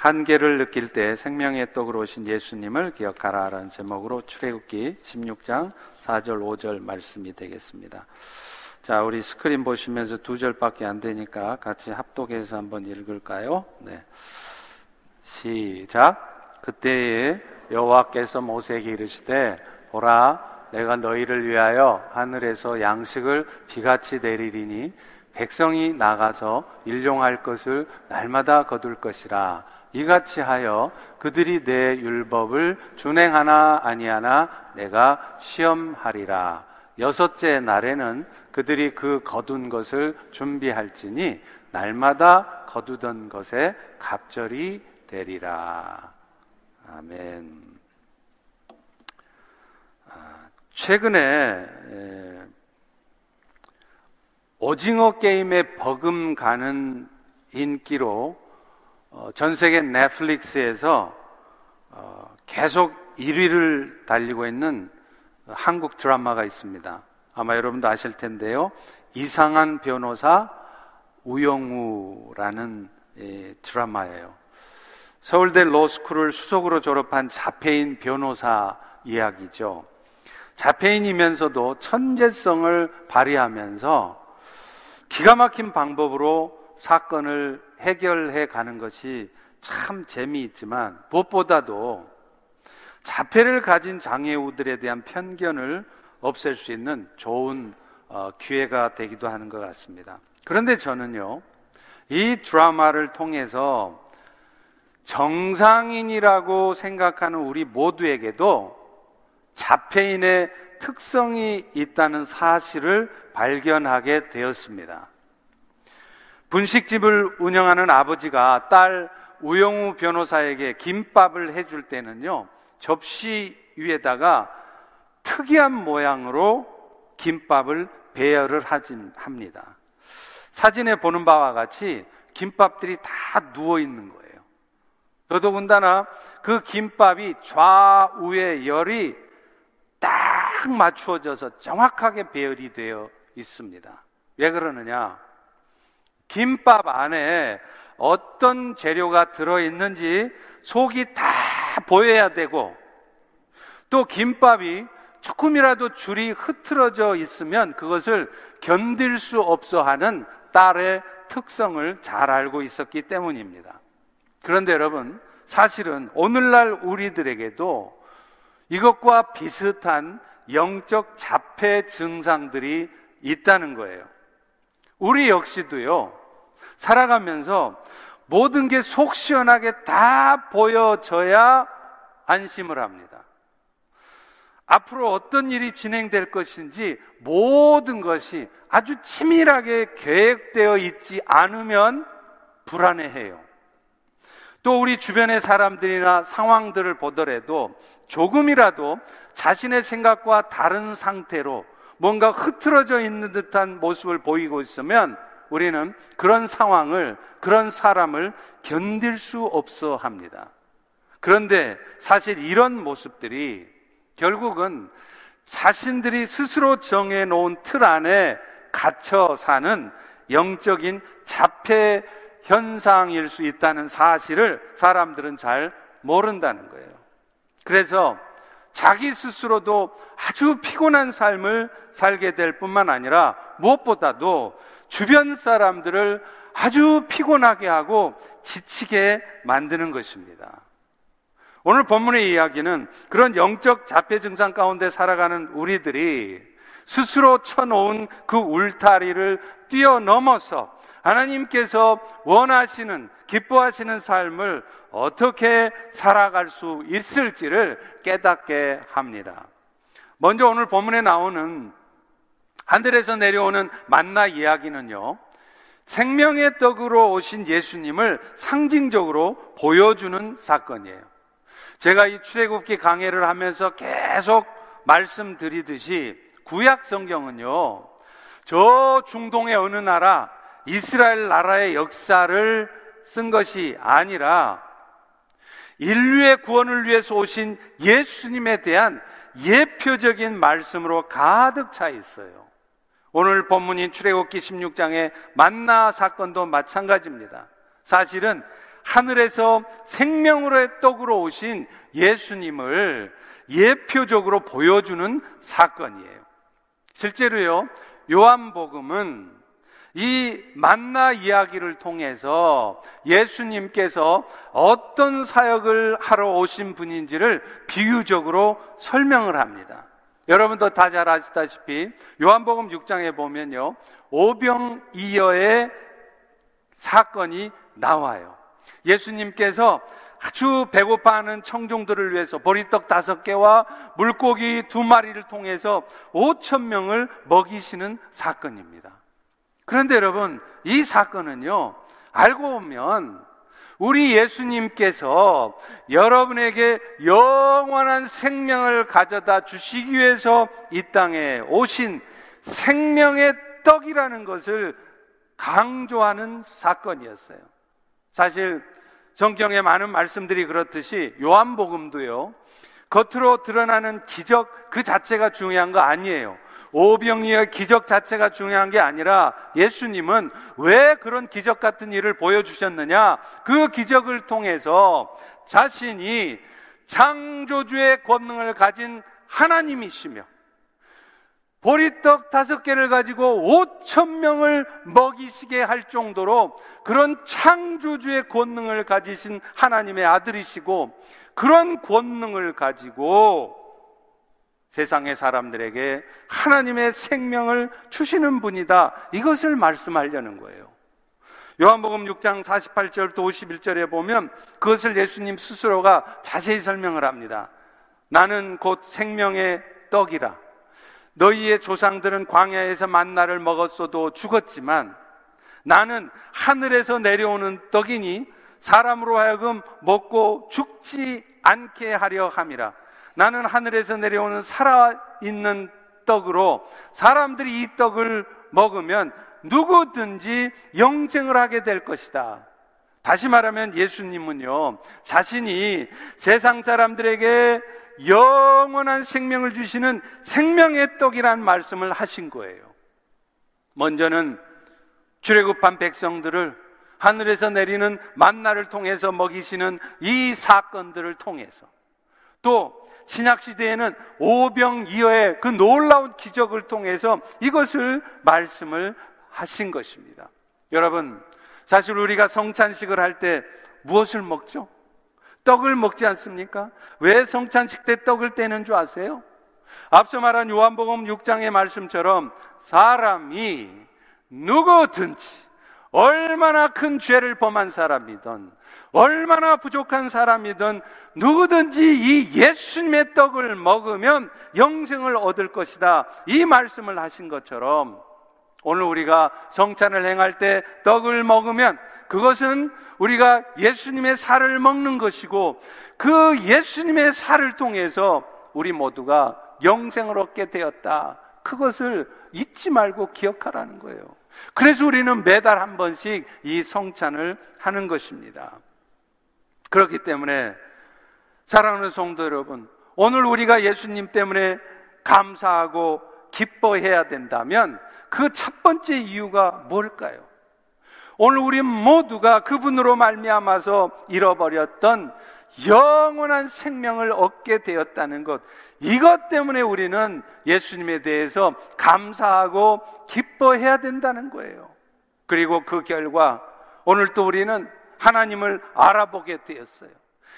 한계를 느낄 때 생명의 떡으로 오신 예수님을 기억하라 라는 제목으로 출애굽기 16장 4절 5절 말씀이 되겠습니다. 자, 우리 스크린 보시면서 두 절밖에 안 되니까 같이 합독해서 한번 읽을까요? 네. 시작. 그때에 여호와께서 모세에게 이르시되 보라 내가 너희를 위하여 하늘에서 양식을 비같이 내리리니 백성이 나가서 일용할 것을 날마다 거둘 것이라 이같이 하여 그들이 내 율법을 준행하나 아니하나 내가 시험하리라. 여섯째 날에는 그들이 그 거둔 것을 준비할지니 날마다 거두던 것에 갑절이 되리라. 아멘. 아, 최근에 오징어 게임에 버금가는 인기로 어, 전 세계 넷플릭스에서 어, 계속 1위를 달리고 있는 한국 드라마가 있습니다. 아마 여러분도 아실 텐데요. 이상한 변호사 우영우라는 예, 드라마예요. 서울대 로스쿨을 수석으로 졸업한 자폐인 변호사 이야기죠. 자폐인이면서도 천재성을 발휘하면서 기가 막힌 방법으로 사건을 해결해 가는 것이 참 재미있지만 무엇보다도 자폐를 가진 장애우들에 대한 편견을 없앨 수 있는 좋은 어, 기회가 되기도 하는 것 같습니다. 그런데 저는요, 이 드라마를 통해서 정상인이라고 생각하는 우리 모두에게도 자폐인의 특성이 있다는 사실을 발견하게 되었습니다. 분식집을 운영하는 아버지가 딸 우영우 변호사에게 김밥을 해줄 때는요, 접시 위에다가 특이한 모양으로 김밥을 배열을 합니다. 사진에 보는 바와 같이 김밥들이 다 누워 있는 거예요. 더더군다나 그 김밥이 좌우의 열이 딱 맞추어져서 정확하게 배열이 되어 있습니다. 왜 그러느냐? 김밥 안에 어떤 재료가 들어있는지 속이 다 보여야 되고 또 김밥이 조금이라도 줄이 흐트러져 있으면 그것을 견딜 수 없어 하는 딸의 특성을 잘 알고 있었기 때문입니다. 그런데 여러분, 사실은 오늘날 우리들에게도 이것과 비슷한 영적 자폐 증상들이 있다는 거예요. 우리 역시도요, 살아가면서 모든 게 속 시원하게 다 보여져야 안심을 합니다. 앞으로 어떤 일이 진행될 것인지 모든 것이 아주 치밀하게 계획되어 있지 않으면 불안해해요. 또 우리 주변의 사람들이나 상황들을 보더라도 조금이라도 자신의 생각과 다른 상태로 뭔가 흐트러져 있는 듯한 모습을 보이고 있으면 우리는 그런 상황을, 그런 사람을 견딜 수 없어 합니다. 그런데 사실 이런 모습들이 결국은 자신들이 스스로 정해놓은 틀 안에 갇혀 사는 영적인 자폐 현상일 수 있다는 사실을 사람들은 잘 모른다는 거예요. 그래서 자기 스스로도 아주 피곤한 삶을 살게 될 뿐만 아니라 무엇보다도 주변 사람들을 아주 피곤하게 하고 지치게 만드는 것입니다. 오늘 본문의 이야기는 그런 영적 자폐 증상 가운데 살아가는 우리들이 스스로 쳐놓은 그 울타리를 뛰어넘어서 하나님께서 원하시는, 기뻐하시는 삶을 어떻게 살아갈 수 있을지를 깨닫게 합니다. 먼저 오늘 본문에 나오는 하늘에서 내려오는 만나 이야기는요, 생명의 떡으로 오신 예수님을 상징적으로 보여주는 사건이에요. 제가 이 출애굽기 강해를 하면서 계속 말씀드리듯이 구약 성경은요, 저 중동의 어느 나라, 이스라엘 나라의 역사를 쓴 것이 아니라 인류의 구원을 위해서 오신 예수님에 대한 예표적인 말씀으로 가득 차 있어요. 오늘 본문인 출애굽기 16장의 만나 사건도 마찬가지입니다. 사실은 하늘에서 생명으로의 떡으로 오신 예수님을 예표적으로 보여주는 사건이에요. 실제로요, 요한복음은 이 만나 이야기를 통해서 예수님께서 어떤 사역을 하러 오신 분인지를 비유적으로 설명을 합니다. 여러분도 다 잘 아시다시피 요한복음 6장에 보면요. 오병이어의 사건이 나와요. 예수님께서 아주 배고파하는 청중들을 위해서 보리떡 다섯 개와 물고기 두 마리를 통해서 5천 명을 먹이시는 사건입니다. 그런데 여러분, 이 사건은요, 알고 보면 우리 예수님께서 여러분에게 영원한 생명을 가져다 주시기 위해서 이 땅에 오신 생명의 떡이라는 것을 강조하는 사건이었어요. 사실 성경에 많은 말씀들이 그렇듯이 요한복음도요. 겉으로 드러나는 기적 그 자체가 중요한 거 아니에요. 오병이의 기적 자체가 중요한 게 아니라 예수님은 왜 그런 기적 같은 일을 보여주셨느냐? 그 기적을 통해서 자신이 창조주의 권능을 가진 하나님이시며 보리떡 다섯 개를 가지고 오천 명을 먹이시게 할 정도로 그런 창조주의 권능을 가지신 하나님의 아들이시고 그런 권능을 가지고 세상의 사람들에게 하나님의 생명을 주시는 분이다. 이것을 말씀하려는 거예요. 요한복음 6장 48절부터 51절에 보면 그것을 예수님 스스로가 자세히 설명을 합니다. 나는 곧 생명의 떡이라. 너희의 조상들은 광야에서 만나를 먹었어도 죽었지만 나는 하늘에서 내려오는 떡이니 사람으로 하여금 먹고 죽지 않게 하려 함이라. 나는 하늘에서 내려오는 살아있는 떡으로 사람들이 이 떡을 먹으면 누구든지 영생을 하게 될 것이다. 다시 말하면 예수님은요, 자신이 세상 사람들에게 영원한 생명을 주시는 생명의 떡이란 말씀을 하신 거예요. 먼저는 출애굽한 백성들을 하늘에서 내리는 만나를 통해서 먹이시는 이 사건들을 통해서 또 신약 시대에는 오병이어의 그 놀라운 기적을 통해서 이것을 말씀을 하신 것입니다. 여러분, 사실 우리가 성찬식을 할 때 무엇을 먹죠? 떡을 먹지 않습니까? 왜 성찬식 때 떡을 떼는 줄 아세요? 앞서 말한 요한복음 6장의 말씀처럼 사람이 누구든지 얼마나 큰 죄를 범한 사람이든 얼마나 부족한 사람이든 누구든지 이 예수님의 떡을 먹으면 영생을 얻을 것이다. 이 말씀을 하신 것처럼 오늘 우리가 성찬을 행할 때 떡을 먹으면 그것은 우리가 예수님의 살을 먹는 것이고 그 예수님의 살을 통해서 우리 모두가 영생을 얻게 되었다. 그것을 잊지 말고 기억하라는 거예요. 그래서 우리는 매달 한 번씩 이 성찬을 하는 것입니다. 그렇기 때문에 사랑하는 성도 여러분, 오늘 우리가 예수님 때문에 감사하고 기뻐해야 된다면 그 첫 번째 이유가 뭘까요? 오늘 우리 모두가 그분으로 말미암아서 잃어버렸던 영원한 생명을 얻게 되었다는 것. 이것 때문에 우리는 예수님에 대해서 감사하고 기뻐해야 된다는 거예요. 그리고 그 결과 오늘 또 우리는 하나님을 알아보게 되었어요.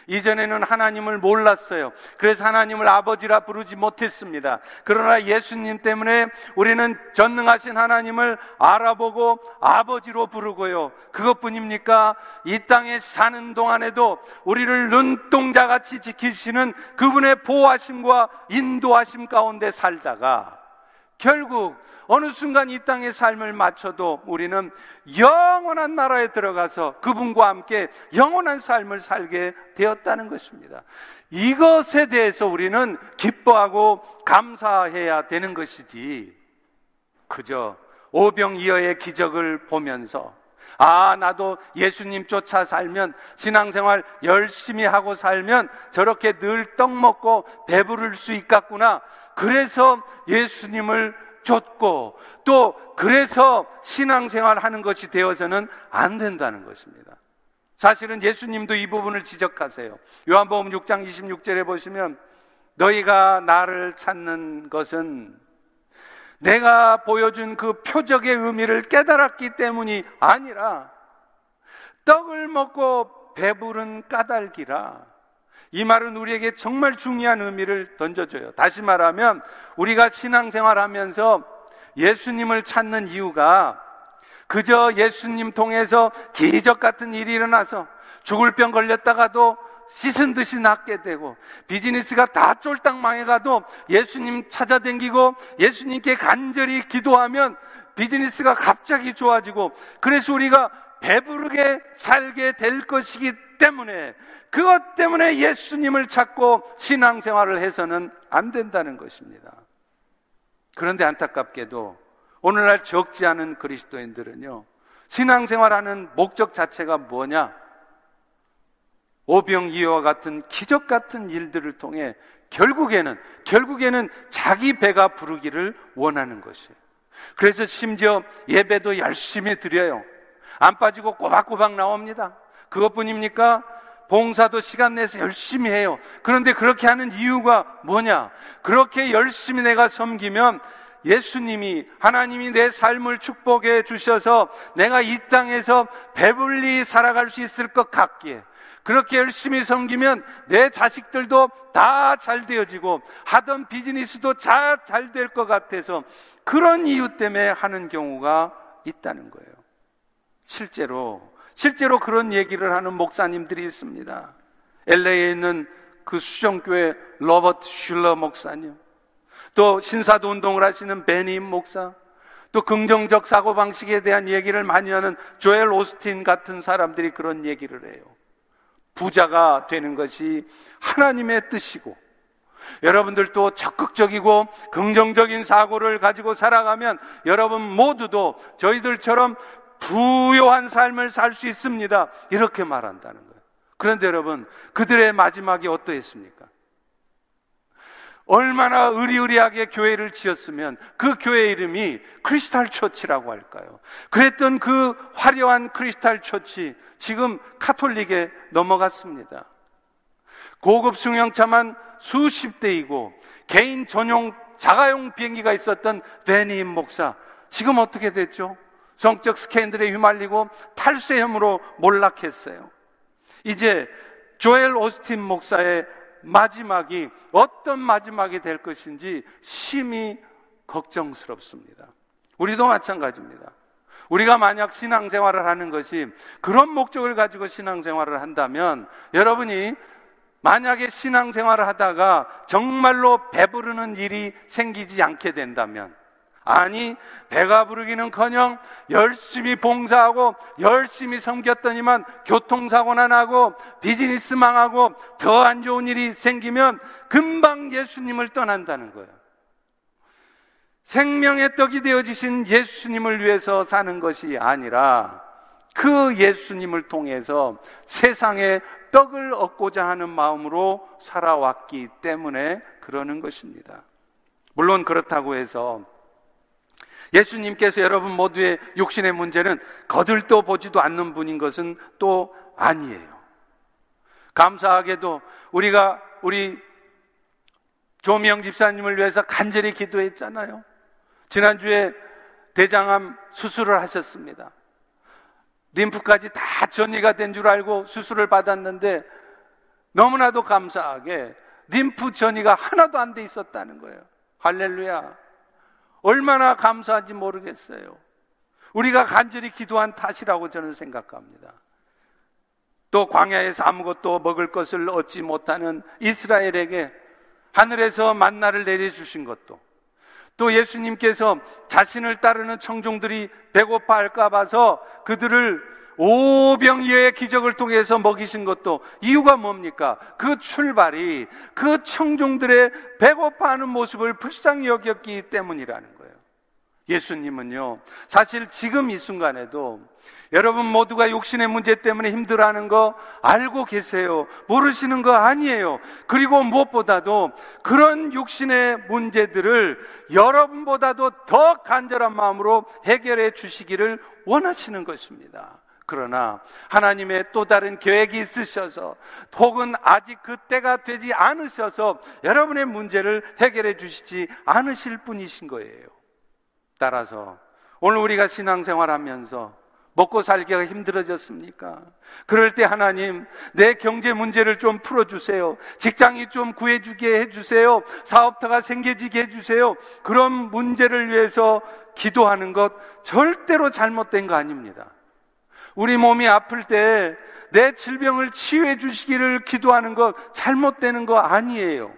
이전에는 하나님을 몰랐어요. 그래서 하나님을 아버지라 부르지 못했습니다. 그러나 예수님 때문에 우리는 전능하신 하나님을 알아보고 아버지로 부르고요. 그것뿐입니까? 이 땅에 사는 동안에도 우리를 눈동자 같이 지키시는 그분의 보호하심과 인도하심 가운데 살다가 결국 어느 순간 이 땅의 삶을 마쳐도 우리는 영원한 나라에 들어가서 그분과 함께 영원한 삶을 살게 되었다는 것입니다. 이것에 대해서 우리는 기뻐하고 감사해야 되는 것이지. 그저 오병이어의 기적을 보면서 아, 나도 예수님 쫓아 살면, 신앙생활 열심히 하고 살면 저렇게 늘 떡 먹고 배부를 수 있겠구나. 그래서 예수님을 쫓고 또 그래서 신앙생활 하는 것이 되어서는 안 된다는 것입니다. 사실은 예수님도 이 부분을 지적하세요. 요한복음 6장 26절에 보시면 너희가 나를 찾는 것은 내가 보여준 그 표적의 의미를 깨달았기 때문이 아니라 떡을 먹고 배부른 까닭이라. 이 말은 우리에게 정말 중요한 의미를 던져줘요. 다시 말하면 우리가 신앙생활 하면서 예수님을 찾는 이유가 그저 예수님 통해서 기적 같은 일이 일어나서 죽을 병 걸렸다가도 씻은 듯이 낫게 되고 비즈니스가 다 쫄딱 망해가도 예수님 찾아댕기고 예수님께 간절히 기도하면 비즈니스가 갑자기 좋아지고 그래서 우리가 배부르게 살게 될 것이기 때문에 그것 때문에 예수님을 찾고 신앙생활을 해서는 안 된다는 것입니다. 그런데 안타깝게도 오늘날 적지 않은 그리스도인들은요, 신앙생활하는 목적 자체가 뭐냐? 오병이어와 같은 기적 같은 일들을 통해 결국에는 결국에는 자기 배가 부르기를 원하는 것이에요. 그래서 심지어 예배도 열심히 드려요. 안 빠지고 꼬박꼬박 나옵니다. 그것뿐입니까? 봉사도 시간 내서 열심히 해요. 그런데 그렇게 하는 이유가 뭐냐? 그렇게 열심히 내가 섬기면 예수님이 하나님이 내 삶을 축복해 주셔서 내가 이 땅에서 배불리 살아갈 수 있을 것 같기에 그렇게 열심히 섬기면 내 자식들도 다 잘 되어지고 하던 비즈니스도 잘될 것 같아서 그런 이유 때문에 하는 경우가 있다는 거예요. 실제로 실제로 그런 얘기를 하는 목사님들이 있습니다. LA에 있는 그 수정교회 로버트 슐러 목사님, 또 신사도 운동을 하시는 베님 목사, 또 긍정적 사고방식에 대한 얘기를 많이 하는 조엘 오스틴 같은 사람들이 그런 얘기를 해요. 부자가 되는 것이 하나님의 뜻이고 여러분들도 적극적이고 긍정적인 사고를 가지고 살아가면 여러분 모두도 저희들처럼 부요한 삶을 살 수 있습니다. 이렇게 말한다는 거예요. 그런데 여러분, 그들의 마지막이 어떠했습니까? 얼마나 으리으리하게 교회를 지었으면 그 교회 이름이 Crystal Church라고 할까요? 그랬던 그 화려한 Crystal Church, 지금 카톨릭에 넘어갔습니다. 고급 승용차만 수십 대이고 개인 전용 자가용 비행기가 있었던 베니임 목사 지금 어떻게 됐죠? 성적 스캔들에 휘말리고 탈세 혐으로 몰락했어요. 이제 조엘 오스틴 목사의 마지막이 어떤 마지막이 될 것인지 심히 걱정스럽습니다. 우리도 마찬가지입니다. 우리가 만약 신앙생활을 하는 것이 그런 목적을 가지고 신앙생활을 한다면 여러분이 만약에 신앙생활을 하다가 정말로 배부르는 일이 생기지 않게 된다면 아니 배가 부르기는커녕 열심히 봉사하고 열심히 섬겼더니만 교통사고나 나고 비즈니스 망하고 더 안 좋은 일이 생기면 금방 예수님을 떠난다는 거예요. 생명의 떡이 되어지신 예수님을 위해서 사는 것이 아니라 그 예수님을 통해서 세상에 떡을 얻고자 하는 마음으로 살아왔기 때문에 그러는 것입니다. 물론 그렇다고 해서 예수님께서 여러분 모두의 육신의 문제는 거들떠 보지도 않는 분인 것은 또 아니에요. 감사하게도 우리가 우리 조미영 집사님을 위해서 간절히 기도했잖아요. 지난주에 대장암 수술을 하셨습니다. 림프까지 다 전이가 된 줄 알고 수술을 받았는데 너무나도 감사하게 림프 전이가 하나도 안 돼 있었다는 거예요. 할렐루야. 얼마나 감사한지 모르겠어요. 우리가 간절히 기도한 탓이라고 저는 생각합니다. 또 광야에서 아무것도 먹을 것을 얻지 못하는 이스라엘에게 하늘에서 만나를 내려주신 것도 또 예수님께서 자신을 따르는 청중들이 배고파 할까 봐서 그들을 오병이어의 기적을 통해서 먹이신 것도 이유가 뭡니까? 그 출발이 그 청중들의 배고파하는 모습을 불쌍히 여겼기 때문이라는 거예요. 예수님은요, 사실 지금 이 순간에도 여러분 모두가 욕심의 문제 때문에 힘들어하는 거 알고 계세요. 모르시는 거 아니에요. 그리고 무엇보다도 그런 욕심의 문제들을 여러분보다도 더 간절한 마음으로 해결해 주시기를 원하시는 것입니다. 그러나 하나님의 또 다른 계획이 있으셔서 혹은 아직 그때가 되지 않으셔서 여러분의 문제를 해결해 주시지 않으실 분이신 거예요. 따라서 오늘 우리가 신앙생활 하면서 먹고 살기가 힘들어졌습니까? 그럴 때 하나님, 내 경제 문제를 좀 풀어주세요. 직장이 좀 구해주게 해주세요. 사업터가 생겨지게 해주세요. 그런 문제를 위해서 기도하는 것 절대로 잘못된 거 아닙니다. 우리 몸이 아플 때 내 질병을 치유해 주시기를 기도하는 것 잘못되는 거 아니에요.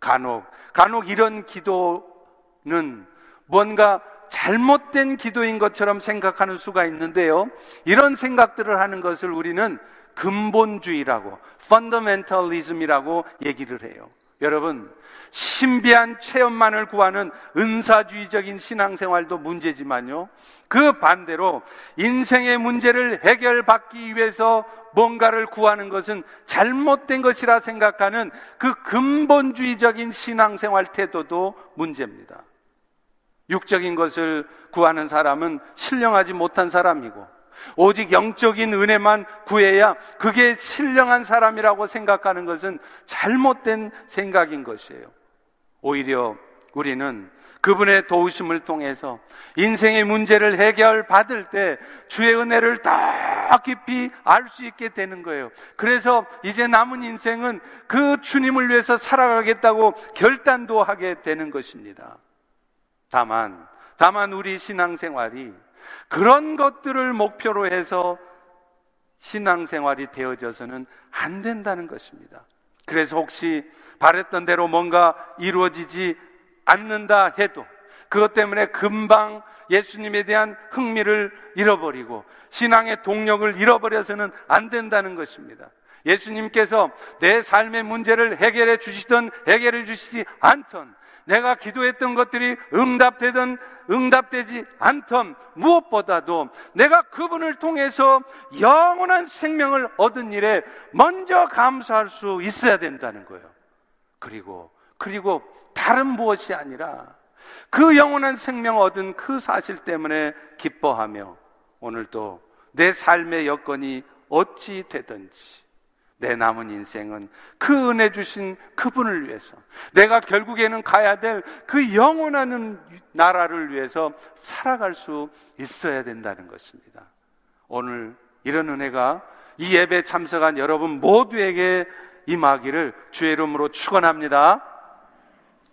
간혹, 간혹 이런 기도는 뭔가 잘못된 기도인 것처럼 생각하는 수가 있는데요. 이런 생각들을 하는 것을 우리는 근본주의라고, fundamentalism이라고 얘기를 해요. 여러분, 신비한 체험만을 구하는 은사주의적인 신앙생활도 문제지만요. 그 반대로 인생의 문제를 해결받기 위해서 뭔가를 구하는 것은 잘못된 것이라 생각하는 그 근본주의적인 신앙생활 태도도 문제입니다. 육적인 것을 구하는 사람은 신령하지 못한 사람이고 오직 영적인 은혜만 구해야 그게 신령한 사람이라고 생각하는 것은 잘못된 생각인 것이에요. 오히려 우리는 그분의 도우심을 통해서 인생의 문제를 해결받을 때 주의 은혜를 더 깊이 알 수 있게 되는 거예요. 그래서 이제 남은 인생은 그 주님을 위해서 살아가겠다고 결단도 하게 되는 것입니다. 다만, 다만 우리 신앙생활이 그런 것들을 목표로 해서 신앙생활이 되어져서는 안 된다는 것입니다. 그래서 혹시 바랬던 대로 뭔가 이루어지지 않는다 해도 그것 때문에 금방 예수님에 대한 흥미를 잃어버리고 신앙의 동력을 잃어버려서는 안 된다는 것입니다. 예수님께서 내 삶의 문제를 해결해 주시던 해결해 주시지 않던 내가 기도했던 것들이 응답되든 응답되지 않던 무엇보다도 내가 그분을 통해서 영원한 생명을 얻은 일에 먼저 감사할 수 있어야 된다는 거예요. 그리고 그리고 다른 무엇이 아니라 그 영원한 생명 얻은 그 사실 때문에 기뻐하며 오늘도 내 삶의 여건이 어찌 되든지 내 남은 인생은 그 은혜 주신 그분을 위해서 내가 결국에는 가야 될 그 영원한 나라를 위해서 살아갈 수 있어야 된다는 것입니다. 오늘 이런 은혜가 이 예배 참석한 여러분 모두에게 임하기를 주의 이름으로 축원합니다.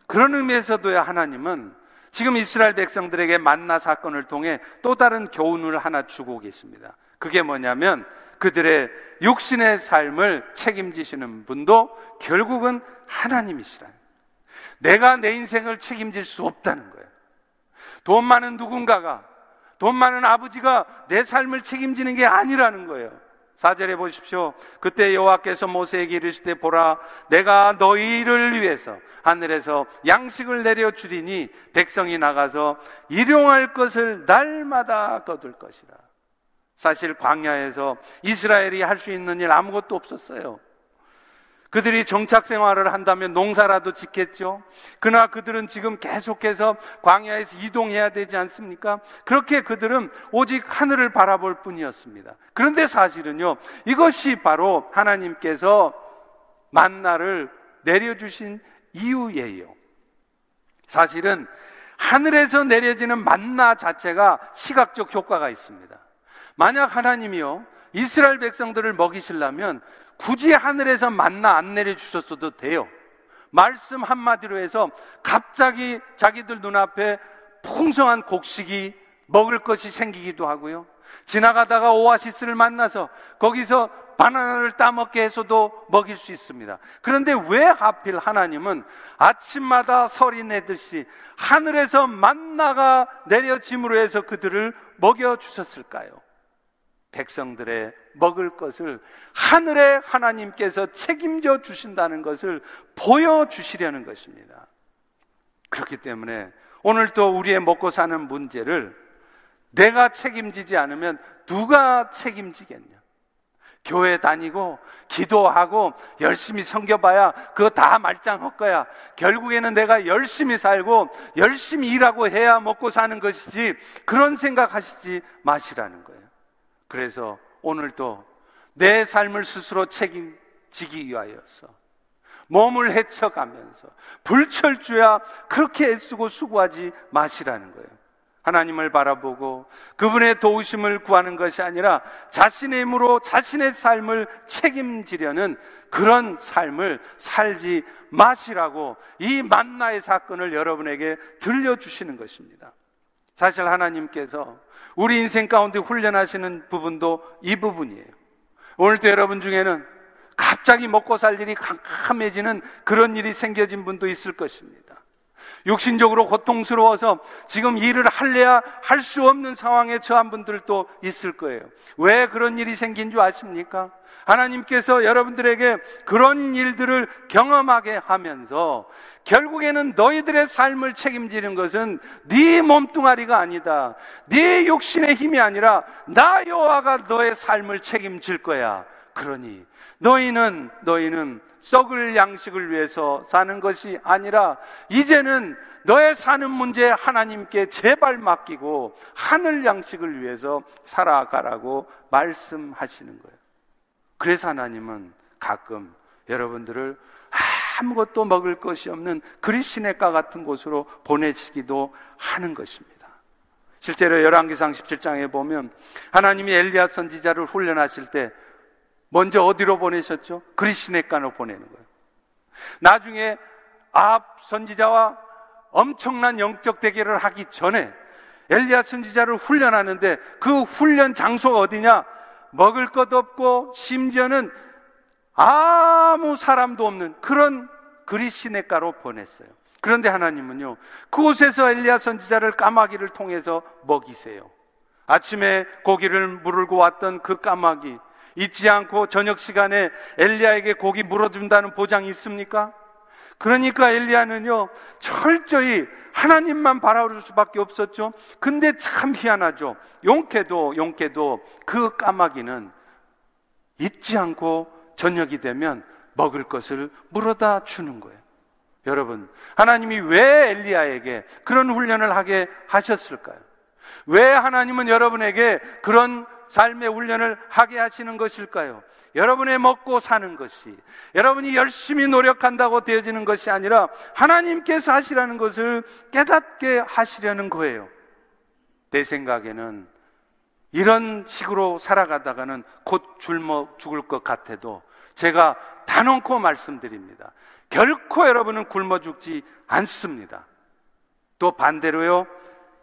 그런 의미에서도 하나님은 지금 이스라엘 백성들에게 만나 사건을 통해 또 다른 교훈을 하나 주고 계십니다. 그게 뭐냐면 그들의 육신의 삶을 책임지시는 분도 결국은 하나님이시라. 내가 내 인생을 책임질 수 없다는 거예요. 돈 많은 누군가가, 돈 많은 아버지가 내 삶을 책임지는 게 아니라는 거예요. 사절에 보십시오. 그때 여호와께서 모세에게 이르실 때 보라 내가 너희를 위해서 하늘에서 양식을 내려 주리니 백성이 나가서 일용할 것을 날마다 거둘 것이라. 사실 광야에서 이스라엘이 할 수 있는 일 아무것도 없었어요. 그들이 정착 생활을 한다면 농사라도 짓겠죠. 그러나 그들은 지금 계속해서 광야에서 이동해야 되지 않습니까? 그렇게 그들은 오직 하늘을 바라볼 뿐이었습니다. 그런데 사실은요, 이것이 바로 하나님께서 만나를 내려주신 이유예요. 사실은 하늘에서 내려지는 만나 자체가 시각적 효과가 있습니다. 만약 하나님이요, 이스라엘 백성들을 먹이시려면 굳이 하늘에서 만나 안 내려주셨어도 돼요. 말씀 한마디로 해서 갑자기 자기들 눈앞에 풍성한 곡식이 먹을 것이 생기기도 하고요. 지나가다가 오아시스를 만나서 거기서 바나나를 따먹게 해서도 먹일 수 있습니다. 그런데 왜 하필 하나님은 아침마다 설이 내듯이 하늘에서 만나가 내려짐으로 해서 그들을 먹여 주셨을까요? 백성들의 먹을 것을 하늘의 하나님께서 책임져 주신다는 것을 보여주시려는 것입니다. 그렇기 때문에 오늘 또 우리의 먹고 사는 문제를 내가 책임지지 않으면 누가 책임지겠냐? 교회 다니고 기도하고 열심히 섬겨봐야 그거 다 말짱할 거야. 결국에는 내가 열심히 살고 열심히 일하고 해야 먹고 사는 것이지 그런 생각하시지 마시라는 거예요. 그래서 오늘도 내 삶을 스스로 책임지기 위하여서 몸을 헤쳐가면서 불철주야 그렇게 애쓰고 수고하지 마시라는 거예요. 하나님을 바라보고 그분의 도우심을 구하는 것이 아니라 자신의 힘으로 자신의 삶을 책임지려는 그런 삶을 살지 마시라고 이 만나의 사건을 여러분에게 들려주시는 것입니다. 사실 하나님께서 우리 인생 가운데 훈련하시는 부분도 이 부분이에요. 오늘도 여러분 중에는 갑자기 먹고 살 일이 캄캄해지는 그런 일이 생겨진 분도 있을 것입니다. 육신적으로 고통스러워서 지금 일을 할래야 할 수 없는 상황에 처한 분들도 있을 거예요. 왜 그런 일이 생긴 줄 아십니까? 하나님께서 여러분들에게 그런 일들을 경험하게 하면서 결국에는 너희들의 삶을 책임지는 것은 네 몸뚱아리가 아니다. 네 육신의 힘이 아니라 나 여호와가 너의 삶을 책임질 거야. 그러니 너희는 너희는 썩을 양식을 위해서 사는 것이 아니라 이제는 너의 사는 문제 하나님께 제발 맡기고 하늘 양식을 위해서 살아가라고 말씀하시는 거예요. 그래서 하나님은 가끔 여러분들을 아무것도 먹을 것이 없는 그리시네가 같은 곳으로 보내시기도 하는 것입니다. 실제로 열왕기상 17장에 보면 하나님이 엘리야 선지자를 훈련하실 때 먼저 어디로 보내셨죠? 그리시네가로 보내는 거예요. 나중에 앞 선지자와 엄청난 영적 대결을 하기 전에 엘리야 선지자를 훈련하는데 그 훈련 장소가 어디냐? 먹을 것 없고 심지어는 아무 사람도 없는 그런 그리시네가로 보냈어요. 그런데 하나님은요, 그곳에서 엘리야 선지자를 까마귀를 통해서 먹이세요. 아침에 고기를 물고 왔던 그 까마귀, 잊지 않고 저녁 시간에 엘리야에게 고기 물어준다는 보장이 있습니까? 그러니까 엘리야는요, 철저히 하나님만 바라볼 수밖에 없었죠. 근데 참 희한하죠. 용케도, 용케도 그 까마귀는 잊지 않고 저녁이 되면 먹을 것을 물어다 주는 거예요. 여러분, 하나님이 왜 엘리야에게 그런 훈련을 하게 하셨을까요? 왜 하나님은 여러분에게 그런 삶의 훈련을 하게 하시는 것일까요? 여러분의 먹고 사는 것이 여러분이 열심히 노력한다고 되어지는 것이 아니라 하나님께서 하시라는 것을 깨닫게 하시려는 거예요. 내 생각에는 이런 식으로 살아가다가는 곧 굶어 죽을 것 같아도 제가 단언코 말씀드립니다. 결코 여러분은 굶어 죽지 않습니다. 또 반대로요.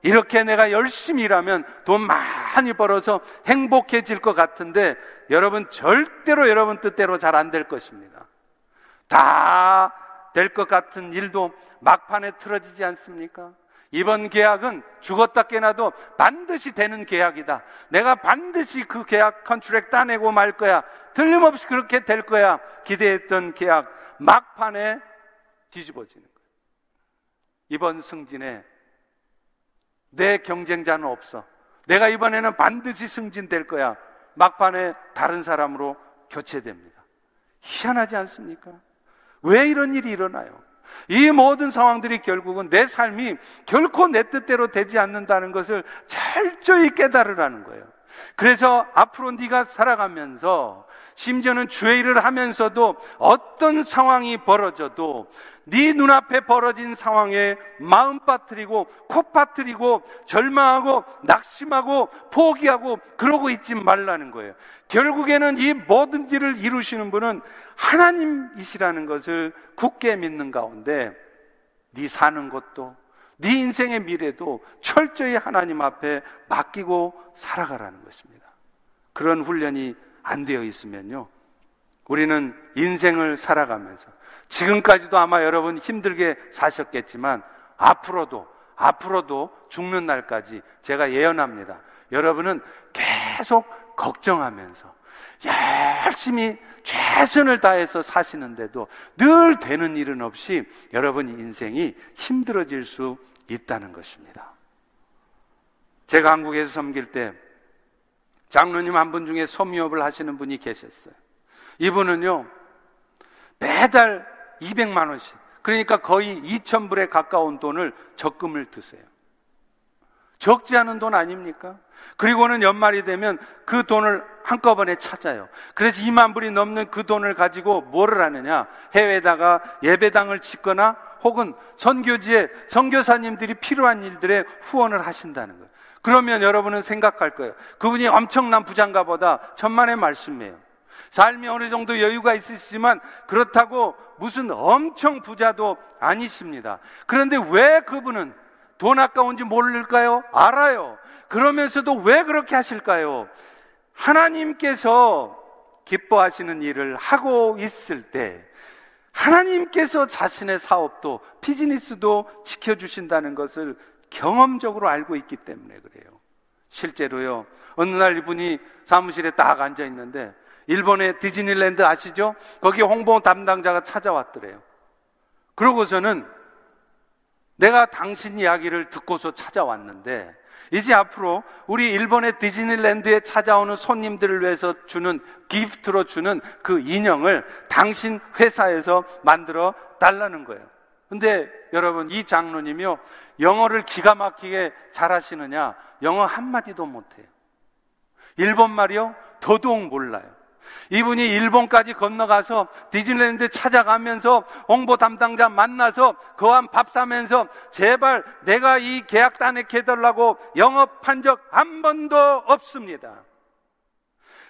이렇게 내가 열심히 일하면 돈 많이 벌어서 행복해질 것 같은데 여러분 절대로 여러분 뜻대로 잘 안 될 것입니다. 다 될 것 같은 일도 막판에 틀어지지 않습니까? 이번 계약은 죽었다 깨나도 반드시 되는 계약이다. 내가 반드시 그 계약 컨트랙 따내고 말 거야. 틀림없이 그렇게 될 거야. 기대했던 계약 막판에 뒤집어지는 거예요. 이번 승진에 내 경쟁자는 없어. 내가 이번에는 반드시 승진될 거야. 막판에 다른 사람으로 교체됩니다. 희한하지 않습니까? 왜 이런 일이 일어나요? 이 모든 상황들이 결국은 내 삶이 결코 내 뜻대로 되지 않는다는 것을 철저히 깨달으라는 거예요. 그래서 앞으로 네가 살아가면서 심지어는 일을 하면서도 어떤 상황이 벌어져도 네 눈앞에 벌어진 상황에 마음 빠뜨리고 코 빠뜨리고 절망하고 낙심하고 포기하고 그러고 있지 말라는 거예요. 결국에는 이 모든 일을 이루시는 분은 하나님이시라는 것을 굳게 믿는 가운데 네 사는 것도 네 인생의 미래도 철저히 하나님 앞에 맡기고 살아가라는 것입니다. 그런 훈련이 안 되어 있으면요. 우리는 인생을 살아가면서 지금까지도 아마 여러분 힘들게 사셨겠지만 앞으로도 앞으로도 죽는 날까지 제가 예언합니다. 여러분은 계속 걱정하면서 열심히 최선을 다해서 사시는데도 늘 되는 일은 없이 여러분 인생이 힘들어질 수 있다는 것입니다. 제가 한국에서 섬길 때 장로님 한 분 중에 소미업을 하시는 분이 계셨어요. 이분은요, 매달 200만 원씩, 그러니까 거의 2,000불에 가까운 돈을 적금을 드세요. 적지 않은 돈 아닙니까? 그리고는 연말이 되면 그 돈을 한꺼번에 찾아요. 그래서 2만 불이 넘는 그 돈을 가지고 뭐를 하느냐? 해외에다가 예배당을 짓거나 혹은 선교지에 선교사님들이 필요한 일들에 후원을 하신다는 거예요. 그러면 여러분은 생각할 거예요. 그분이 엄청난 부장가 보다 천만의 말씀이에요. 삶이 어느 정도 여유가 있으시지만 그렇다고 무슨 엄청 부자도 아니십니다. 그런데 왜 그분은 돈 아까운지 모를까요? 알아요. 그러면서도 왜 그렇게 하실까요? 하나님께서 기뻐하시는 일을 하고 있을 때 하나님께서 자신의 사업도 비즈니스도 지켜주신다는 것을 경험적으로 알고 있기 때문에 그래요. 실제로요. 어느 날 이분이 사무실에 딱 앉아 있는데 일본의 디즈니랜드 아시죠? 거기 홍보 담당자가 찾아왔더래요. 그러고서는 내가 당신 이야기를 듣고서 찾아왔는데 이제 앞으로 우리 일본의 디즈니랜드에 찾아오는 손님들을 위해서 주는 기프트로 주는 그 인형을 당신 회사에서 만들어 달라는 거예요. 근데 여러분 이 장로님이요 영어를 기가 막히게 잘하시느냐 영어 한마디도 못해요. 일본 말이요 더더욱 몰라요. 이분이 일본까지 건너가서 디즈니랜드 찾아가면서 홍보 담당자 만나서 그와 밥 사면서 제발 내가 이 계약 단액 해달라고 영업한 적 한 번도 없습니다.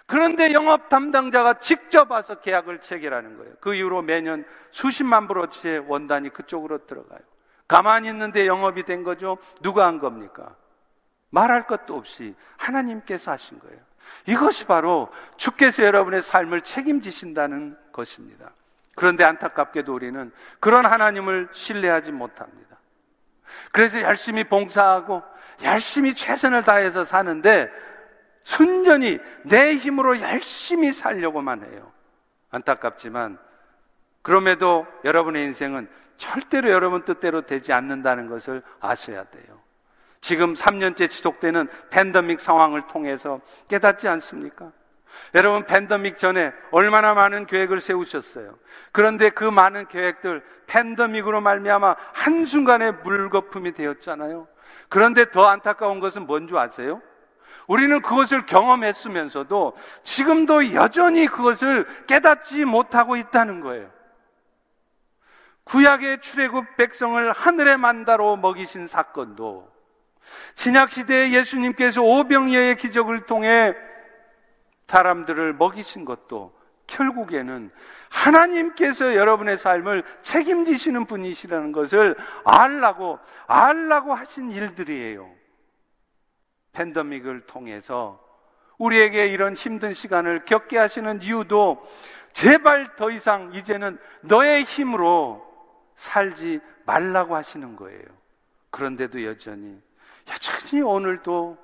그런데 영업 담당자가 직접 와서 계약을 체결하는 거예요. 그 이후로 매년 수십만 불어치의 원단이 그쪽으로 들어가요. 가만히 있는데 영업이 된 거죠. 누가 한 겁니까? 말할 것도 없이 하나님께서 하신 거예요. 이것이 바로 주께서 여러분의 삶을 책임지신다는 것입니다. 그런데 안타깝게도 우리는 그런 하나님을 신뢰하지 못합니다. 그래서 열심히 봉사하고 열심히 최선을 다해서 사는데 순전히 내 힘으로 열심히 살려고만 해요. 안타깝지만 그럼에도 여러분의 인생은 절대로 여러분 뜻대로 되지 않는다는 것을 아셔야 돼요. 지금 3년째 지속되는 팬데믹 상황을 통해서 깨닫지 않습니까? 여러분 팬데믹 전에 얼마나 많은 계획을 세우셨어요. 그런데 그 많은 계획들 팬데믹으로 말미암아 한순간에 물거품이 되었잖아요. 그런데 더 안타까운 것은 뭔지 아세요? 우리는 그것을 경험했으면서도 지금도 여전히 그것을 깨닫지 못하고 있다는 거예요. 구약의 출애굽 백성을 하늘의 만다로 먹이신 사건도 신약 시대에 예수님께서 오병이어의 기적을 통해 사람들을 먹이신 것도 결국에는 하나님께서 여러분의 삶을 책임지시는 분이시라는 것을 알라고 알라고 하신 일들이에요. 팬데믹을 통해서 우리에게 이런 힘든 시간을 겪게 하시는 이유도 제발 더 이상 이제는 너의 힘으로 살지 말라고 하시는 거예요. 그런데도 여전히 여전히 오늘도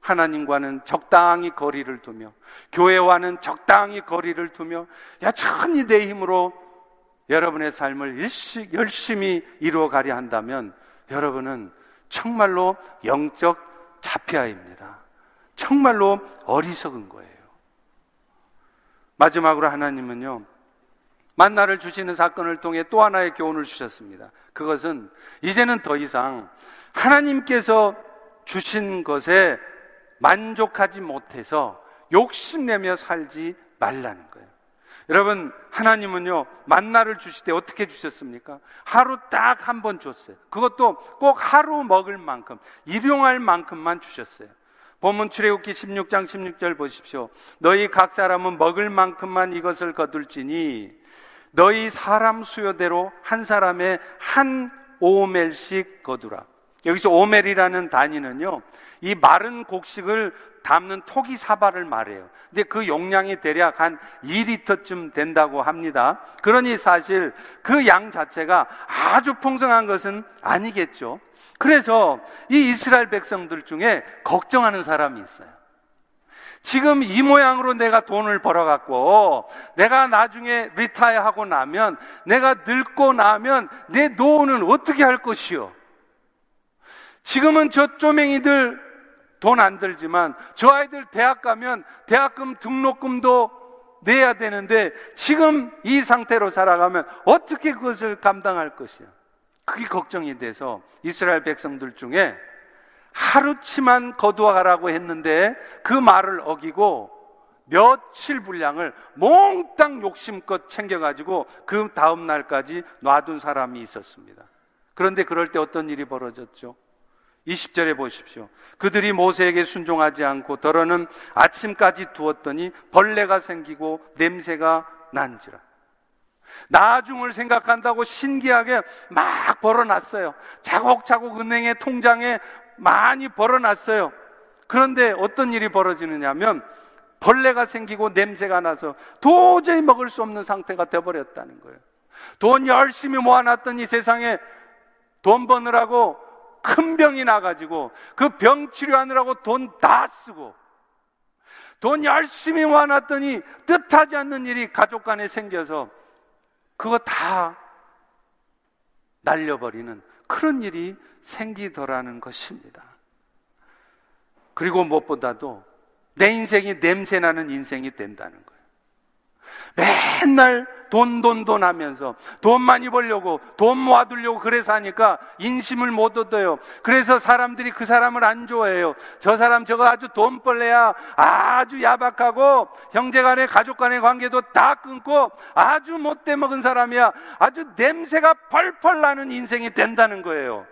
하나님과는 적당히 거리를 두며 교회와는 적당히 거리를 두며 여전히 내 힘으로 여러분의 삶을 열심히 이루어 가려 한다면 여러분은 정말로 영적 자폐아입니다. 정말로 어리석은 거예요. 마지막으로 하나님은요, 만나를 주시는 사건을 통해 또 하나의 교훈을 주셨습니다. 그것은 이제는 더 이상 하나님께서 주신 것에 만족하지 못해서 욕심내며 살지 말라는 거예요. 여러분, 하나님은요, 만나를 주실 때 어떻게 주셨습니까? 하루 딱 한 번 줬어요. 그것도 꼭 하루 먹을 만큼, 일용할 만큼만 주셨어요. 본문 출애굽기 16장 16절 보십시오. 너희 각 사람은 먹을 만큼만 이것을 거둘지니 너희 사람 수요대로 한 사람의 한 오멜씩 거두라. 여기서 오멜이라는 단위는요, 이 마른 곡식을 담는 토기 사발을 말해요. 근데 그 용량이 대략 한 2리터쯤 된다고 합니다. 그러니 사실 그 양 자체가 아주 풍성한 것은 아니겠죠. 그래서 이 이스라엘 백성들 중에 걱정하는 사람이 있어요. 지금 이 모양으로 내가 돈을 벌어갖고 내가 나중에 리타이어 하고 나면 내가 늙고 나면 내 노후는 어떻게 할 것이요? 지금은 저 쪼맹이들 돈 안 들지만 저 아이들 대학 가면 대학금 등록금도 내야 되는데 지금 이 상태로 살아가면 어떻게 그것을 감당할 것이야? 그게 걱정이 돼서 이스라엘 백성들 중에 하루치만 거두어가라고 했는데 그 말을 어기고 며칠 분량을 몽땅 욕심껏 챙겨가지고 그 다음 날까지 놔둔 사람이 있었습니다. 그런데 그럴 때 어떤 일이 벌어졌죠? 20절에 보십시오. 그들이 모세에게 순종하지 않고 더러는 아침까지 두었더니 벌레가 생기고 냄새가 난지라. 나중을 생각한다고 신기하게 막 벌어놨어요. 차곡차곡 은행의 통장에 많이 벌어놨어요. 그런데 어떤 일이 벌어지느냐 하면 벌레가 생기고 냄새가 나서 도저히 먹을 수 없는 상태가 되어버렸다는 거예요. 돈 열심히 모아놨더니 세상에 돈 버느라고 큰 병이 나가지고 그 병 치료하느라고 돈 다 쓰고 돈 열심히 모아놨더니 뜻하지 않는 일이 가족 간에 생겨서 그거 다 날려버리는 그런 일이 생기더라는 것입니다. 그리고 무엇보다도 내 인생이 냄새나는 인생이 된다는 거예요. 맨날 돈, 돈, 돈 하면서 돈 많이 벌려고 돈 모아두려고 그래서 하니까 인심을 못 얻어요. 그래서 사람들이 그 사람을 안 좋아해요. 저 사람 저거 아주 돈벌레야. 아주 야박하고 형제 간의 가족 간의 관계도 다 끊고 아주 못돼 먹은 사람이야. 아주 냄새가 펄펄 나는 인생이 된다는 거예요.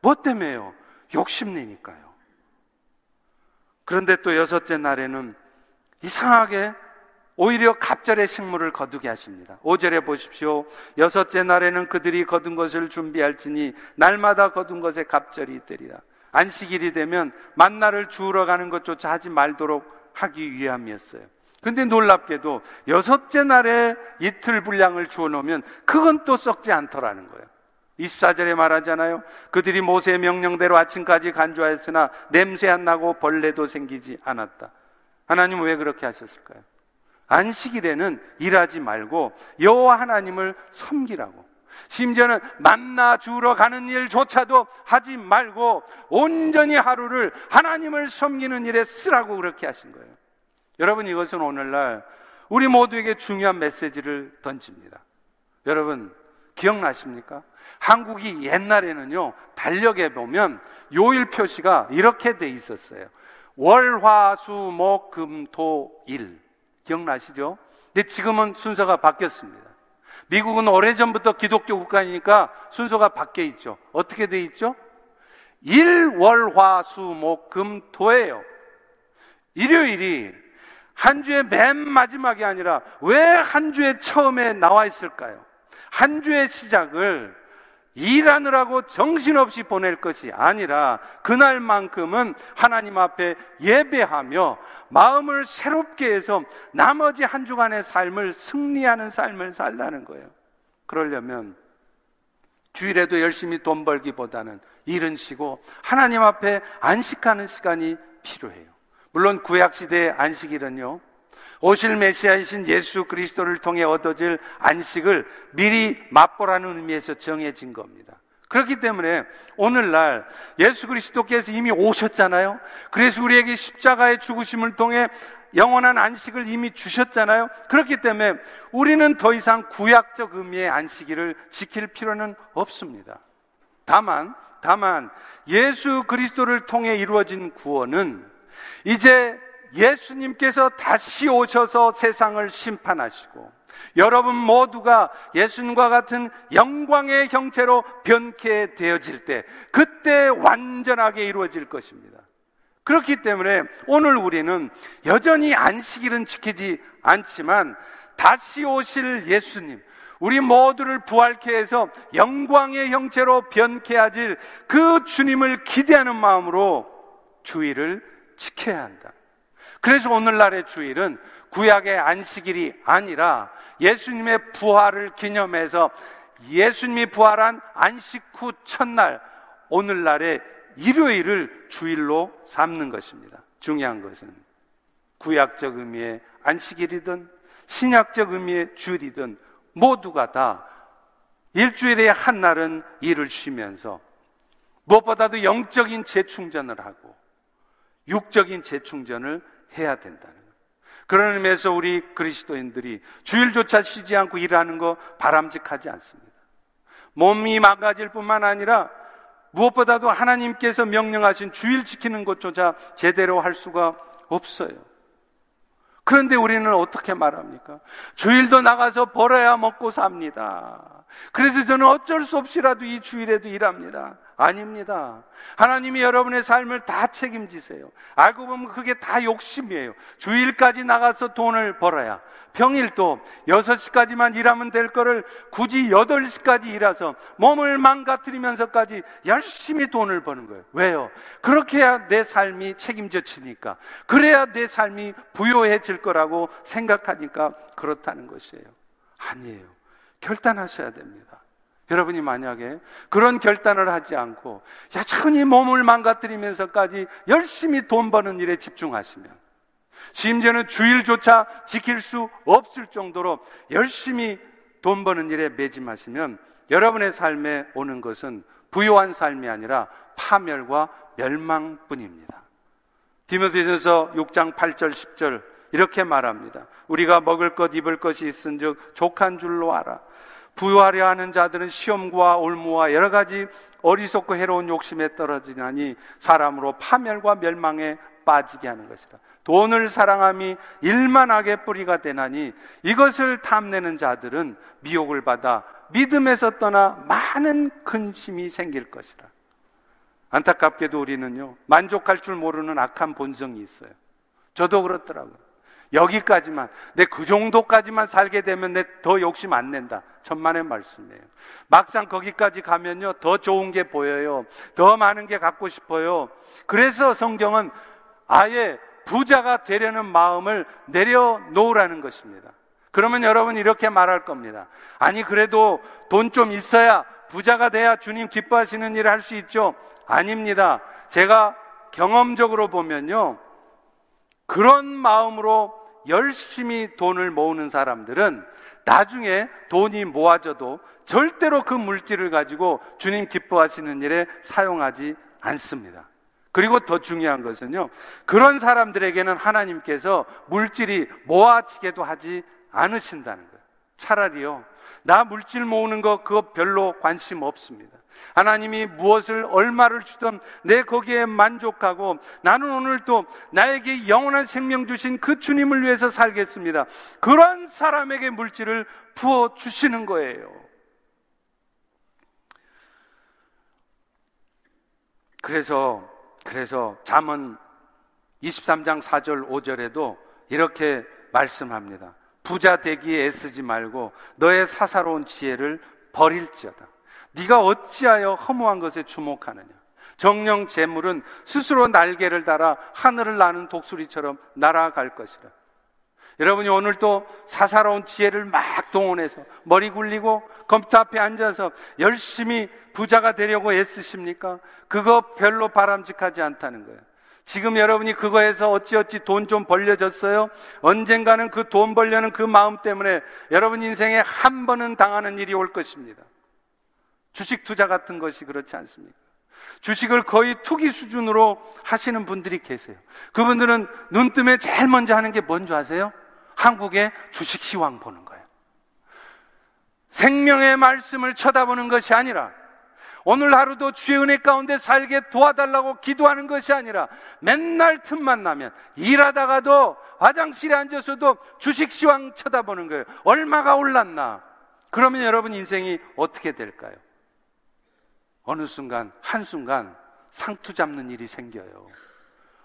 뭐 때문에요? 욕심내니까요. 그런데 또 여섯째 날에는 이상하게 오히려 갑절의 식물을 거두게 하십니다. 5절에 보십시오. 여섯째 날에는 그들이 거둔 것을 준비할지니 날마다 거둔 것에 갑절이 되리라. 안식일이 되면 만나를 주우러 가는 것조차 하지 말도록 하기 위함이었어요. 근데 놀랍게도 여섯째 날에 이틀 분량을 주워 놓으면 그건 또 썩지 않더라는 거예요. 24절에 말하잖아요. 그들이 모세의 명령대로 아침까지 간주하였으나 냄새 안 나고 벌레도 생기지 않았다. 하나님은 왜 그렇게 하셨을까요? 안식일에는 일하지 말고 여호와 하나님을 섬기라고. 심지어는 만나 주러 가는 일조차도 하지 말고 온전히 하루를 하나님을 섬기는 일에 쓰라고 그렇게 하신 거예요. 여러분 이것은 오늘날 우리 모두에게 중요한 메시지를 던집니다. 여러분 기억나십니까? 한국이 옛날에는요 달력에 보면 요일 표시가 이렇게 돼 있었어요. 월, 화, 수, 목, 금, 토, 일. 기억나시죠? 근데 지금은 순서가 바뀌었습니다. 미국은 오래전부터 기독교 국가이니까 순서가 바뀌어 있죠. 어떻게 돼 있죠? 일, 월, 화, 수, 목, 금, 토예요. 일요일이 한 주의 맨 마지막이 아니라 왜 한 주의 처음에 나와 있을까요? 한 주의 시작을 일하느라고 정신없이 보낼 것이 아니라 그날만큼은 하나님 앞에 예배하며 마음을 새롭게 해서 나머지 한 주간의 삶을 승리하는 삶을 살라는 거예요. 그러려면 주일에도 열심히 돈 벌기보다는 일은 쉬고 하나님 앞에 안식하는 시간이 필요해요. 물론 구약시대의 안식일은요, 오실 메시아이신 예수 그리스도를 통해 얻어질 안식을 미리 맛보라는 의미에서 정해진 겁니다. 그렇기 때문에 오늘날 예수 그리스도께서 이미 오셨잖아요. 그래서 우리에게 십자가의 죽으심을 통해 영원한 안식을 이미 주셨잖아요. 그렇기 때문에 우리는 더 이상 구약적 의미의 안식일을 지킬 필요는 없습니다. 다만, 다만 예수 그리스도를 통해 이루어진 구원은 이제 예수님께서 다시 오셔서 세상을 심판하시고 여러분 모두가 예수님과 같은 영광의 형체로 변케 되어질 때 그때 완전하게 이루어질 것입니다. 그렇기 때문에 오늘 우리는 여전히 안식일은 지키지 않지만 다시 오실 예수님, 우리 모두를 부활케 해서 영광의 형체로 변케 하실 그 주님을 기대하는 마음으로 주의를 지켜야 한다. 그래서 오늘날의 주일은 구약의 안식일이 아니라 예수님의 부활을 기념해서 예수님이 부활한 안식 후 첫날 오늘날의 일요일을 주일로 삼는 것입니다. 중요한 것은 구약적 의미의 안식일이든 신약적 의미의 주일이든 모두가 다 일주일의 한 날은 일을 쉬면서 무엇보다도 영적인 재충전을 하고 육적인 재충전을 해야 된다는 거예요. 그런 의미에서 우리 그리스도인들이 주일조차 쉬지 않고 일하는 거 바람직하지 않습니다. 몸이 망가질 뿐만 아니라 무엇보다도 하나님께서 명령하신 주일 지키는 것조차 제대로 할 수가 없어요. 그런데 우리는 어떻게 말합니까? 주일도 나가서 벌어야 먹고 삽니다. 그래서 저는 어쩔 수 없이라도 이 주일에도 일합니다. 아닙니다. 하나님이 여러분의 삶을 다 책임지세요. 알고 보면 그게 다 욕심이에요. 주일까지 나가서 돈을 벌어야 평일도 6시까지만 일하면 될 거를 굳이 8시까지 일해서 몸을 망가뜨리면서까지 열심히 돈을 버는 거예요. 왜요? 그렇게 해야 내 삶이 책임져지니까. 그래야 내 삶이 부요해질 거라고 생각하니까 그렇다는 것이에요. 아니에요. 결단하셔야 됩니다. 여러분이 만약에 그런 결단을 하지 않고 야천히 몸을 망가뜨리면서까지 열심히 돈 버는 일에 집중하시면 심지어는 주일조차 지킬 수 없을 정도로 열심히 돈 버는 일에 매짐하시면 여러분의 삶에 오는 것은 부유한 삶이 아니라 파멸과 멸망뿐입니다. 디모데전서 6장 8절 10절 이렇게 말합니다. 우리가 먹을 것 입을 것이 있은즉 족한 줄로 알아. 부유하려 하는 자들은 시험과 올무와 여러 가지 어리석고 해로운 욕심에 떨어지나니 사람으로 파멸과 멸망에 빠지게 하는 것이라. 돈을 사랑함이 일만하게 뿌리가 되나니 이것을 탐내는 자들은 미혹을 받아 믿음에서 떠나 많은 근심이 생길 것이라. 안타깝게도 우리는요, 만족할 줄 모르는 악한 본성이 있어요. 저도 그렇더라고요. 여기까지만, 내 그 정도까지만 살게 되면 내 더 욕심 안 낸다. 천만의 말씀이에요. 막상 거기까지 가면요, 더 좋은 게 보여요. 더 많은 게 갖고 싶어요. 그래서 성경은 아예 부자가 되려는 마음을 내려놓으라는 것입니다. 그러면 여러분 이렇게 말할 겁니다. 아니, 그래도 돈 좀 있어야 부자가 돼야 주님 기뻐하시는 일을 할 수 있죠? 아닙니다. 제가 경험적으로 보면요. 그런 마음으로 열심히 돈을 모으는 사람들은 나중에 돈이 모아져도 절대로 그 물질을 가지고 주님 기뻐하시는 일에 사용하지 않습니다. 그리고 더 중요한 것은요, 그런 사람들에게는 하나님께서 물질이 모아지게도 하지 않으신다는 거예요. 차라리요, 나 물질 모으는 거 그거 별로 관심 없습니다. 하나님이 무엇을 얼마를 주든 내 거기에 만족하고 나는 오늘 또 나에게 영원한 생명 주신 그 주님을 위해서 살겠습니다. 그런 사람에게 물질을 부어 주시는 거예요. 그래서 그래서 잠언 23장 4절 5절에도 이렇게 말씀합니다. 부자 되기에 애쓰지 말고 너의 사사로운 지혜를 버릴지어다. 네가 어찌하여 허무한 것에 주목하느냐? 정령 재물은 스스로 날개를 달아 하늘을 나는 독수리처럼 날아갈 것이라. 여러분이 오늘 또 사사로운 지혜를 막 동원해서 머리 굴리고 컴퓨터 앞에 앉아서 열심히 부자가 되려고 애쓰십니까? 그거 별로 바람직하지 않다는 거예요. 지금 여러분이 그거에서 어찌어찌 돈 좀 벌려졌어요? 언젠가는 그 돈 벌려는 그 마음 때문에 여러분 인생에 한 번은 당하는 일이 올 것입니다. 주식 투자 같은 것이 그렇지 않습니까? 주식을 거의 투기 수준으로 하시는 분들이 계세요. 그분들은 눈 뜨면 제일 먼저 하는 게 뭔지 아세요? 한국의 주식 시황 보는 거예요. 생명의 말씀을 쳐다보는 것이 아니라 오늘 하루도 주의 은혜 가운데 살게 도와달라고 기도하는 것이 아니라 맨날 틈만 나면 일하다가도 화장실에 앉아서도 주식 시황 쳐다보는 거예요. 얼마가 올랐나? 그러면 여러분 인생이 어떻게 될까요? 어느 순간, 한순간 상투 잡는 일이 생겨요.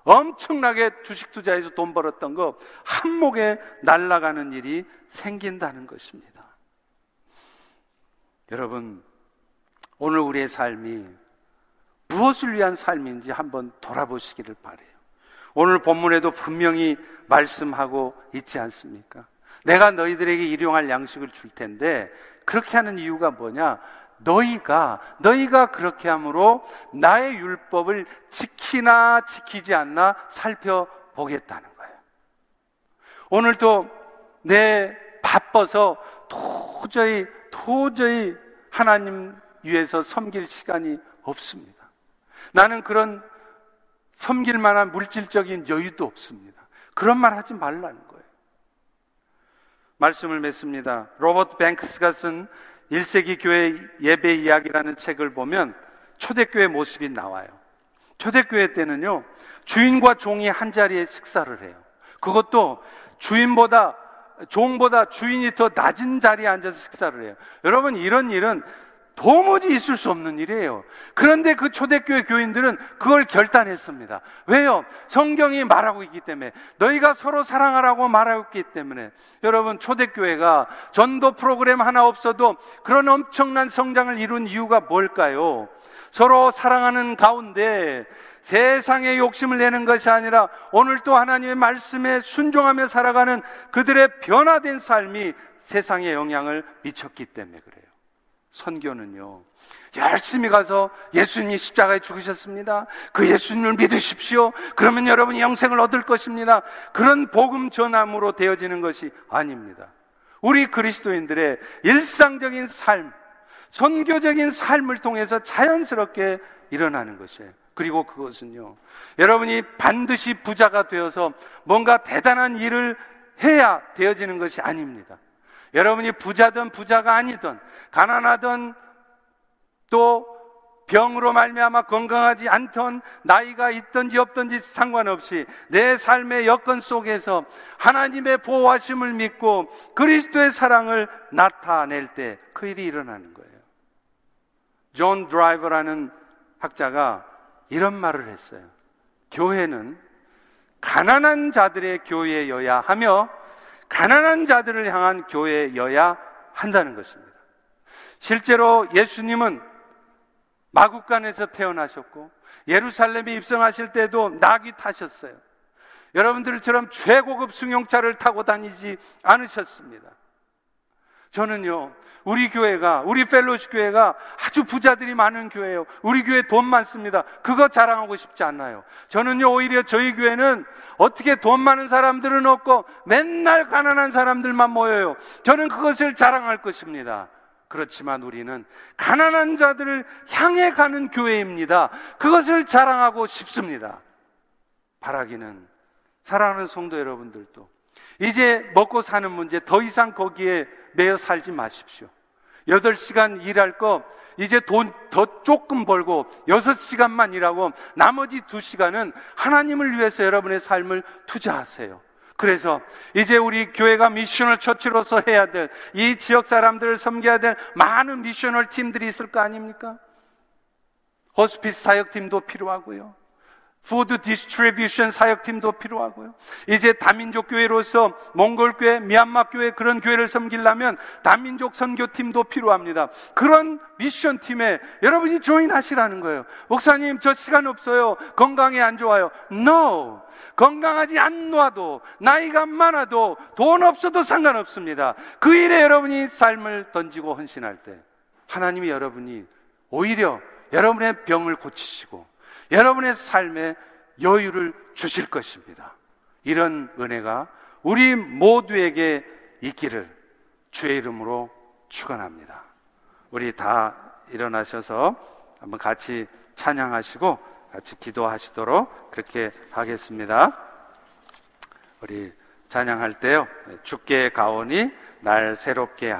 엄청나게 주식 투자해서 돈 벌었던 거 한목에 날아가는 일이 생긴다는 것입니다. 여러분, 오늘 우리의 삶이 무엇을 위한 삶인지 한번 돌아보시기를 바래요. 오늘 본문에도 분명히 말씀하고 있지 않습니까? 내가 너희들에게 일용할 양식을 줄 텐데 그렇게 하는 이유가 뭐냐? 너희가 너희가 그렇게 함으로 나의 율법을 지키나 지키지 않나 살펴보겠다는 거예요. 오늘도 내 바빠서 도저히 도저히 하나님 위해서 섬길 시간이 없습니다. 나는 그런 섬길 만한 물질적인 여유도 없습니다. 그런 말 하지 말라는 거예요. 말씀을 맺습니다. 로버트 뱅크스가 쓴 1세기 교회 예배 이야기라는 책을 보면 초대교회 모습이 나와요. 초대교회 때는요, 주인과 종이 한 자리에 식사를 해요. 그것도 주인보다, 종보다 주인이 더 낮은 자리에 앉아서 식사를 해요. 여러분, 이런 일은 도무지 있을 수 없는 일이에요. 그런데 그 초대교회 교인들은 그걸 결단했습니다. 왜요? 성경이 말하고 있기 때문에 너희가 서로 사랑하라고 말하고 있기 때문에 여러분 초대교회가 전도 프로그램 하나 없어도 그런 엄청난 성장을 이룬 이유가 뭘까요? 서로 사랑하는 가운데 세상의 욕심을 내는 것이 아니라 오늘 또 하나님의 말씀에 순종하며 살아가는 그들의 변화된 삶이 세상에 영향을 미쳤기 때문에 그래요. 선교는요, 열심히 가서 예수님이 십자가에 죽으셨습니다. 그 예수님을 믿으십시오. 그러면 여러분이 영생을 얻을 것입니다. 그런 복음 전함으로 되어지는 것이 아닙니다. 우리 그리스도인들의 일상적인 삶, 선교적인 삶을 통해서 자연스럽게 일어나는 것이에요. 그리고 그것은요, 여러분이 반드시 부자가 되어서 뭔가 대단한 일을 해야 되어지는 것이 아닙니다. 여러분이 부자든 부자가 아니든 가난하든 또 병으로 말미암아 건강하지 않던 나이가 있든지 없든지 상관없이 내 삶의 여건 속에서 하나님의 보호하심을 믿고 그리스도의 사랑을 나타낼 때 그 일이 일어나는 거예요. 존 드라이버라는 학자가 이런 말을 했어요. 교회는 가난한 자들의 교회여야 하며 가난한 자들을 향한 교회여야 한다는 것입니다. 실제로 예수님은 마구간에서 태어나셨고 예루살렘에 입성하실 때도 나귀 타셨어요. 여러분들처럼 최고급 승용차를 타고 다니지 않으셨습니다. 저는요, 우리 교회가, 우리 펠로시 교회가 아주 부자들이 많은 교회예요. 우리 교회 돈 많습니다. 그거 자랑하고 싶지 않나요? 저는요, 오히려 저희 교회는 어떻게 돈 많은 사람들은 없고 맨날 가난한 사람들만 모여요. 저는 그것을 자랑할 것입니다. 그렇지만 우리는 가난한 자들을 향해 가는 교회입니다. 그것을 자랑하고 싶습니다. 바라기는 사랑하는 성도 여러분들도 이제 먹고 사는 문제 더 이상 거기에 매여 살지 마십시오. 8시간 일할 거 이제 돈 더 조금 벌고 6시간만 일하고 나머지 2시간은 하나님을 위해서 여러분의 삶을 투자하세요. 그래서 이제 우리 교회가 미셔널 처치로서 해야 될 이 지역 사람들을 섬겨야 될 많은 미셔널 팀들이 있을 거 아닙니까? 호스피스 사역팀도 필요하고요. food distribution 사역팀도 필요하고요. 이제 다민족 교회로서 몽골 교회, 미얀마 교회 그런 교회를 섬기려면 다민족 선교팀도 필요합니다. 그런 미션 팀에 여러분이 join하시라는 거예요. 목사님 저 시간 없어요. 건강이 안 좋아요. No. 건강하지 않아도 나이가 많아도 돈 없어도 상관없습니다. 그 일에 여러분이 삶을 던지고 헌신할 때 하나님이 여러분이 오히려 여러분의 병을 고치시고 여러분의 삶에 여유를 주실 것입니다. 이런 은혜가 우리 모두에게 있기를 주의 이름으로 축원합니다. 우리 다 일어나셔서 한번 같이 찬양하시고 같이 기도하시도록 그렇게 하겠습니다. 우리 찬양할 때요. 죽게 가오니 날 새롭게 하시